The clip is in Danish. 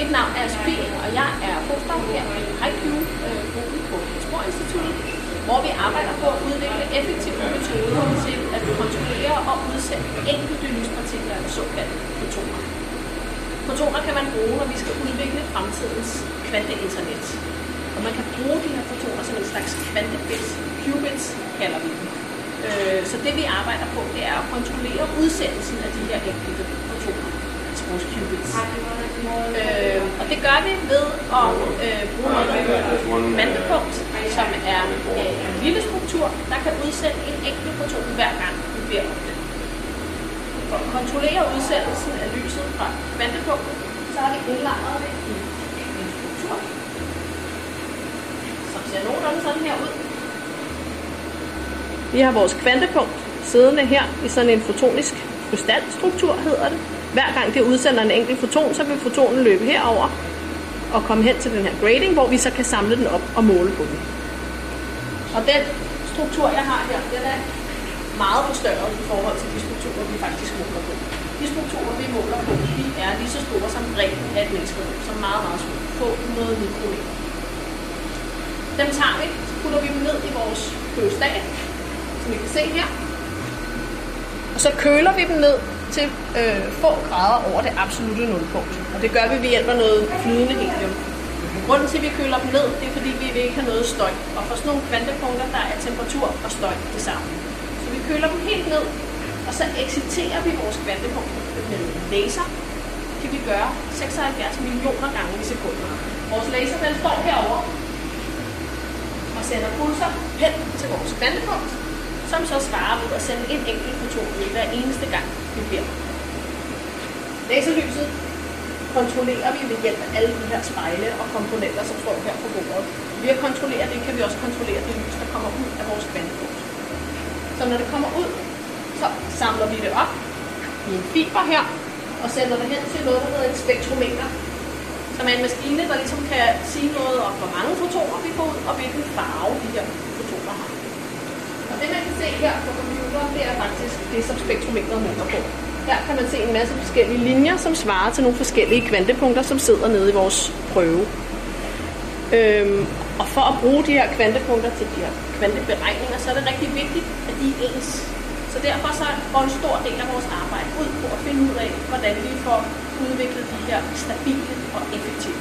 Mit navn er Sofie, og jeg er postdoc her i HiQ-gruppen øh, på Sporinstituttet, hvor vi arbejder på at udvikle effektive metoder til at kontrollere og udsætte enkelte lyspartikler, såkaldte fotoner. Fotoner kan man bruge, når vi skal udvikle fremtidens kvanteinternet. Og man kan bruge de her fotoner som en slags kvantebits, qubits kalder vi dem. Øh, så det vi arbejder på, det er at kontrollere udsendelsen af de her enkelte fotoner. Øh, og det gør vi ved at øh, bruge noget, mandepunkt, kvantepunkt, som er øh, en lille struktur, der kan udsende en enkelt foton hver gang vi beder om det. For at kontrollere udsendelsen af lyset fra kvantepunktet, så har vi indlejret det i en struktur, som ser nogenlunde sådan her ud. Vi har vores kvantepunkt siddende her i sådan en fotonisk krystalstruktur, hedder det. Hver gang det udsender en enkelt foton, så vil fotonen løbe herover og komme hen til den her grading, hvor vi så kan samle den op og måle på den. Og den struktur, jeg har her, den er meget forstørret i forhold til de strukturer, vi faktisk måler på. De strukturer, vi måler på, de er lige så store som bredden af et menneskerum, som meget, meget små. Få 100 mikrometer. Dem tager vi, så putter vi dem ned i vores kølestat, som I kan se her. Og så køler vi dem ned til øh, få grader over det absolute nulpunkt. Og det gør vi ved hjælp af noget flydende helium. Grunden til, at vi køler dem ned, det er fordi, vi vil ikke have noget støj. Og for sådan nogle kvantepunkter, der er temperatur og støj det samme. Så vi køler dem helt ned, og så exciterer vi vores kvantepunkter med laser. Det kan vi gøre 76 millioner gange i sekundet. Vores laser, den står herovre og sender pulser hen til vores kvantepunkt, som så svarer ved at sende en enkelt foton ud hver eneste gang, vi beder. Laserlyset kontrollerer vi ved hjælp af alle de her spejle og komponenter, som står her på bordet. Ved at kontrollere det, kan vi også kontrollere det lys, der kommer ud af vores kvantepunkt. Så når det kommer ud, så samler vi det op i en fiber her, og sender det hen til noget, der hedder et spektrometer, som er en maskine, der ligesom kan sige noget om, hvor mange fotoner vi får ud, og hvilken farve de her fotoner har. Og det man kan se her på computeren, det er faktisk det, som spektrometret måler på. Her kan man se en masse forskellige linjer, som svarer til nogle forskellige kvantepunkter, som sidder nede i vores prøve. Øhm, og for at bruge de her kvantepunkter til de her kvanteberegninger, så er det rigtig vigtigt, at de er ens. Så derfor så går en stor del af vores arbejde ud på at finde ud af, hvordan vi får udviklet de her stabile og effektive